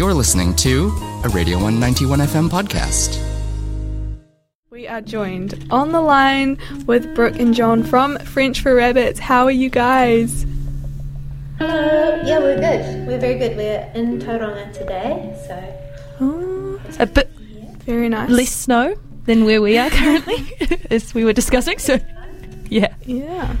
You're listening to a Radio One 91FM podcast. We are joined on the line with Brooke and John from French for Rabbits. How are you guys? Hello. Yeah, we're good. We're very good. We're in Tauranga today, so Oh, a bit very nice. less snow than where we are currently, as we were discussing. So, yeah. Yeah.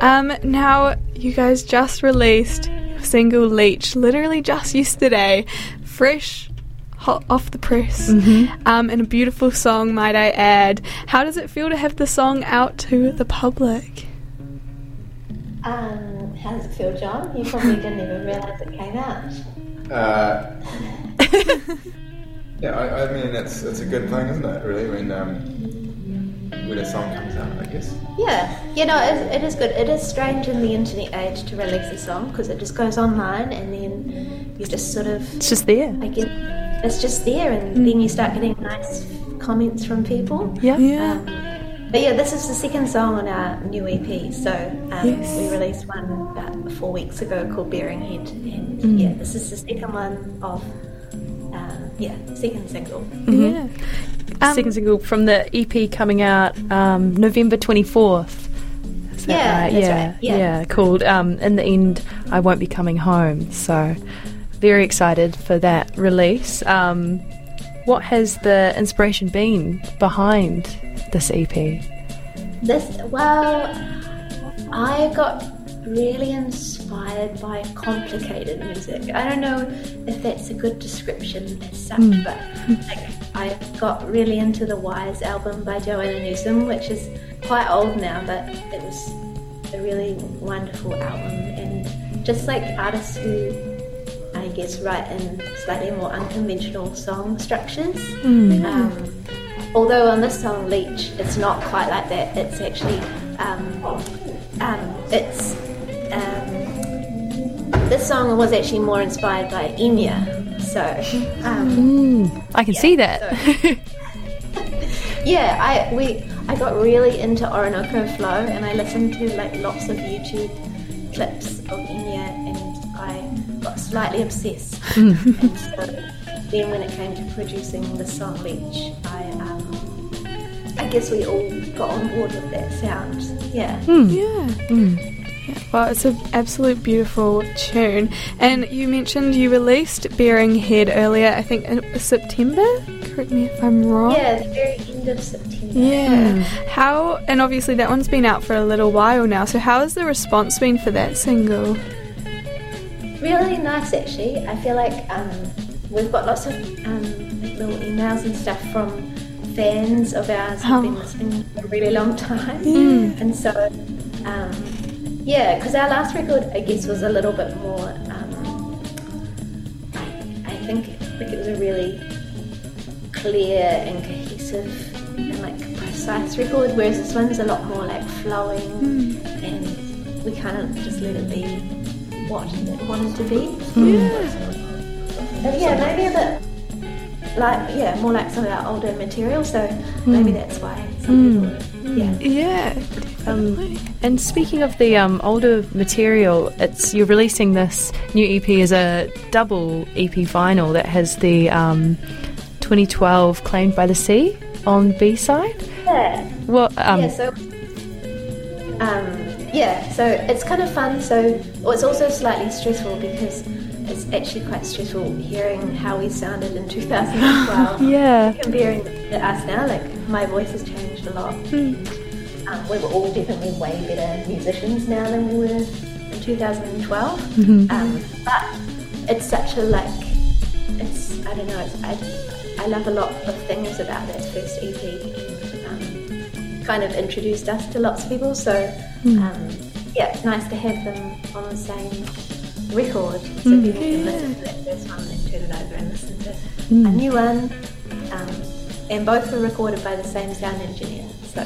Um, now, you guys just released your single Leech, literally just yesterday. Fresh, hot off the press. Um, and a beautiful song, might I add. How does it feel to have the song out to the public? um, how does it feel, John? You probably didn't even realise it came out. Uh, yeah, I, I mean it's it's a good thing, isn't it? Really, when um, when a song comes out, I guess. Yeah, you know, it, it is good. It is strange in the internet age to release a song because it just goes online and then you just sort of, It's just there. I guess, it's just there, and then you start getting nice comments from people. Yeah. Yeah. Um, but yeah, this is the second song on our new EP. So um, Yes. we released one about four weeks ago called Baring Head, and yeah, this is the second one of yeah, second single. Yeah. Um, Second single from the EP coming out um, November 24th. Is that Yeah, right? that's yeah, right, yeah. called um, In the End, I Won't Be Coming Home. So, very excited for that release. Um, what has the inspiration been behind this EP? This well, I got really inspired by complicated music. I don't know if that's a good description as such, but like I got really into the Wise album by Joanna Newsom, which is quite old now, but it was a really wonderful album and just like artists who I guess write in slightly more unconventional song structures. Um, although on this song Leech, it's not quite like that. It's actually um, um, it's song was actually more inspired by Enya. So um, I can see that. yeah, I we I got really into Orinoco Flow and I listened to like lots of YouTube clips of Enya and I got slightly obsessed. and so then when it came to producing the song Leech, I um, I guess we all got on board with that sound. Yeah. Yeah. Yeah, Well, it's an absolute beautiful tune. And you mentioned you released Baring Head earlier, I think in September? Correct me if I'm wrong. Yeah, the very end of September. Yeah. How, and obviously that one's been out for a little while now, so how has the response been for that single? Really nice, actually. I feel like um, we've got lots of um, little emails and stuff from fans of ours who've been Oh. listening for a really long time. And so, um, yeah, because our last record, I guess, was a little bit more. Um, I, I think like it was a really clear and cohesive and like precise record, whereas this one's a lot more like flowing, hmm. and we kind of just let it be what it wanted to be. Hmm. And yeah, maybe a bit like yeah, more like some of our older material. So maybe hmm. that's why some people, yeah. Yeah. Um, and speaking of the um, older material, it's you're releasing this new EP as a double EP vinyl that has the um, 2012 "Claimed by the Sea" on B side. Yeah. What? Um, yeah, so um, yeah, so it's kind of fun. So well, it's also slightly stressful because it's actually quite stressful hearing how we sounded in 2012. Yeah. comparing to us now, like my voice has changed a lot. Um, we were all definitely way better musicians now than we were in 2012. Um, but it's such a like, it's I don't know. It's, I I love a lot of things about that first EP. And, um, kind of introduced us to lots of people. So um, yeah, it's nice to have them on the same record, so people can listen to that first one and turn it over and listen to a new one. Um, and both were recorded by the same sound engineer. So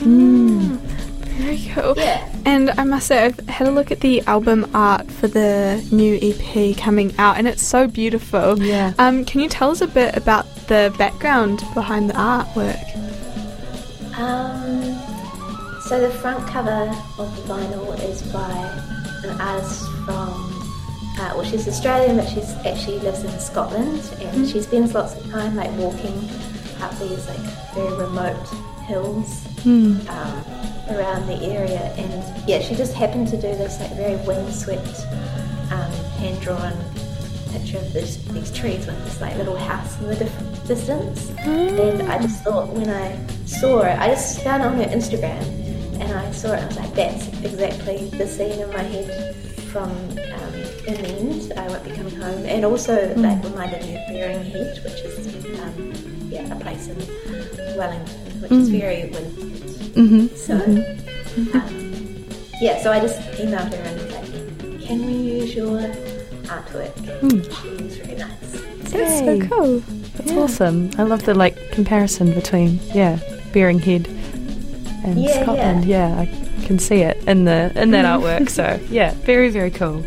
Very cool. Yeah. And I must say, I've had a look at the album art for the new EP coming out, and it's so beautiful. Yeah. Um, can you tell us a bit about the background behind the artwork? Um, so the front cover of the vinyl is by an artist from Uh, well, she's Australian, but she's actually lives in Scotland, and she spends lots of time like walking up these like very remote hills um, around the area. And yeah, she just happened to do this like very windswept, um, hand drawn picture of this, these trees with this like little house in the dif- distance. And I just thought when I saw it, I just found it on her Instagram and I saw it. I was like, that's exactly the scene in my head from um, In the End. I won't be coming home, and also that reminded me of Baring Head, which is um, a place in Wellington, which is very windy. So um, yeah, so I just emailed her and was like, can we use your artwork? She was really nice. That's so cool. That's awesome. I love the like comparison between yeah, Baring Head and Yeah, Scotland. Yeah. I can see it in the in that artwork. So yeah, very very cool.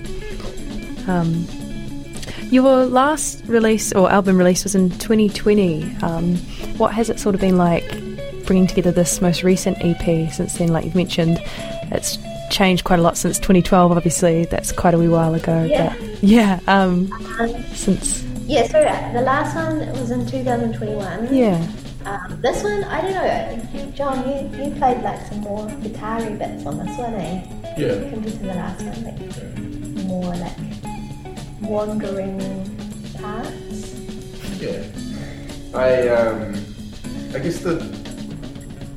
Um, your last release or album release was in 2020. Um, what has it sort of been like bringing together this most recent EP since then? Like you've mentioned, it's changed quite a lot since 2012. Obviously, that's quite a wee while ago. Yeah. But yeah, um, Um, since yeah, so uh, the last one was in 2021. yeah. Um, this one, I don't know. John, you, you played like some more guitar bits on this one, eh? Yeah. Compared to the last one, like more like wandering parts. Yeah. I um I guess the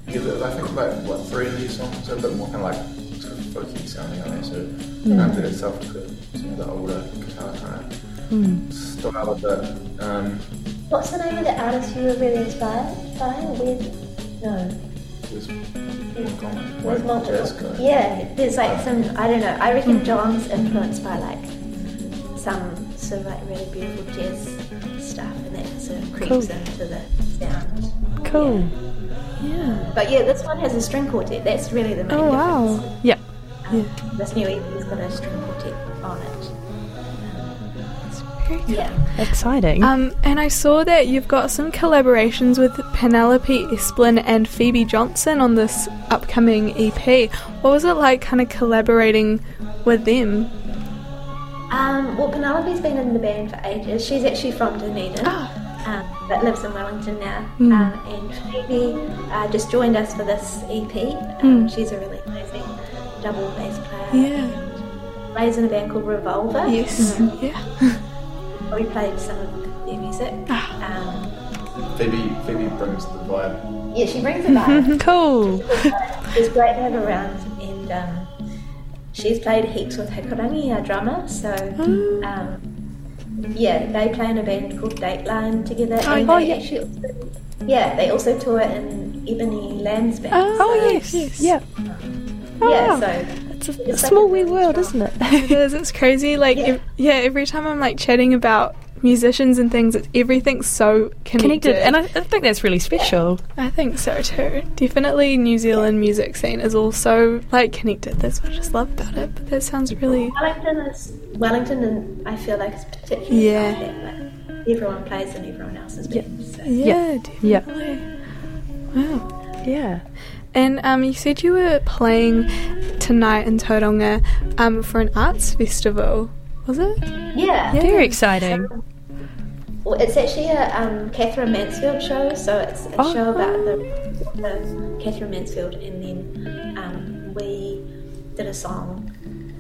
yeah, the, I think like what three of these songs are a bit more kind of like sort of folky sounding, aren't they? So Hmm. lends it itself to some of the older guitar kind of style of it. Um, What's the name of the artist you were really inspired by? With no, one jazz multiple. Yeah, there's like some. I don't know. I reckon John's influenced by like some sort of like really beautiful jazz stuff, and that sort of creeps Cool. into the sound. Cool. Yeah. But yeah, this one has a string quartet. That's really the main Oh difference. wow. Yeah. Um, This new EP's got a string quartet on it. Very cool. Yeah. Exciting. Um, and I saw that you've got some collaborations with Penelope Esplin and Phoebe Johnson on this upcoming EP. What was it like kind of collaborating with them? Um, well, Penelope's been in the band for ages. She's actually from Dunedin, um, but lives in Wellington now. Um, and Phoebe uh, just joined us for this EP. Um, She's a really amazing double bass player. Yeah. Plays in a band called Revolver. Yes. Yeah. We played some of their music. Um, Phoebe Phoebe brings the vibe. yeah, she brings the vibe. cool. It's great to have her around, and um, she's played heaps with Hikurangi, our drummer. So, um, yeah, they play in a band called Dateline together, and oh, they yeah. actually, yeah, they also tour in Ebony Lamb's band. Oh, so, yes, yes. Yeah. yeah. wow. So It's a, a It's like small a wee world, strong- isn't It it? is. It's crazy. Like, Yeah. ev- yeah. Every time I'm like chatting about musicians and things, it's everything's so connected. Connected, and I, I think that's really special. I think so too. Definitely, New Zealand music scene is also like connected. That's what I just love about it. But that sounds really Wellington is Wellington, and I feel like it's particularly Yeah. like that. Like, everyone plays in everyone else's band. So. yeah, Yeah. definitely. Wow. Yeah. And um, you said you were playing tonight in Tauranga um, for an arts festival. Was it? Yeah. Very exciting. Well, it's actually a um, Katherine Mansfield show, so it's a Oh. show about the, the Katherine Mansfield, and then um, we did a song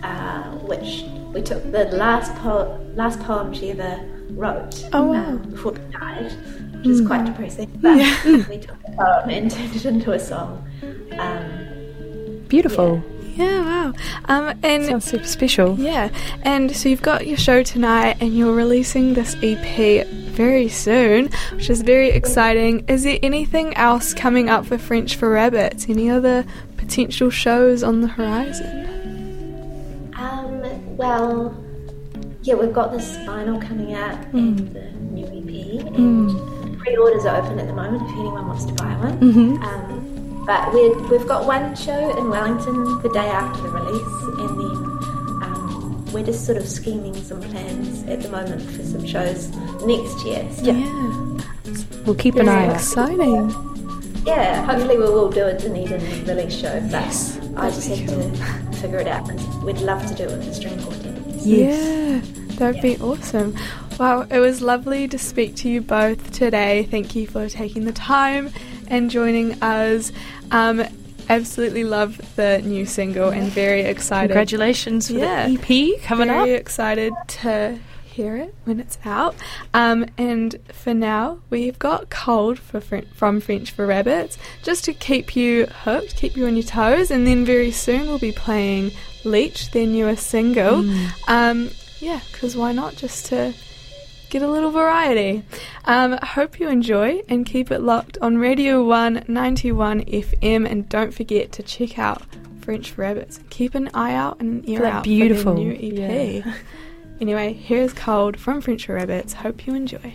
uh, which we took the last po- last poem she ever wrote Oh, wow. um, before she died, which is quite depressing. But we took the poem and turned it into a song. Um, Beautiful. Yeah. Yeah, wow. Um, and Sounds super special. Yeah, and so you've got your show tonight, and you're releasing this EP very soon, which is very exciting. Is there anything else coming up for French for Rabbits? Any other potential shows on the horizon? Um, well, yeah, we've got this vinyl coming out and the new EP, and pre-orders are open at the moment if anyone wants to buy one. Um, but we're, we've got one show in Wellington the day after the release, and then um, we're just sort of scheming some plans at the moment for some shows next year. So, Yeah, We'll keep an eye out. exciting. yeah, hopefully we will do a Dunedin release show, but I just have to figure it out because we'd love to do it with the string quartet. Yeah, That would be awesome. Wow, it was lovely to speak to you both today. Thank you for taking the time and joining us. Um, absolutely love the new single and very excited. Congratulations for Yeah. the EP coming up. very excited to hear it when it's out. Um, and for now, we've got Cold for Fren- from French for Rabbits, just to keep you hooked, keep you on your toes. And then very soon we'll be playing Leech, their newest single. Um, yeah, because why not? Just to get a little variety. Um, hope you enjoy and keep it locked on Radio One 91FM. And don't forget to check out French Rabbits. Keep an eye out and an ear that out beautiful- for their new EP. yeah. anyway, here's Cold from French Rabbits. Hope you enjoy.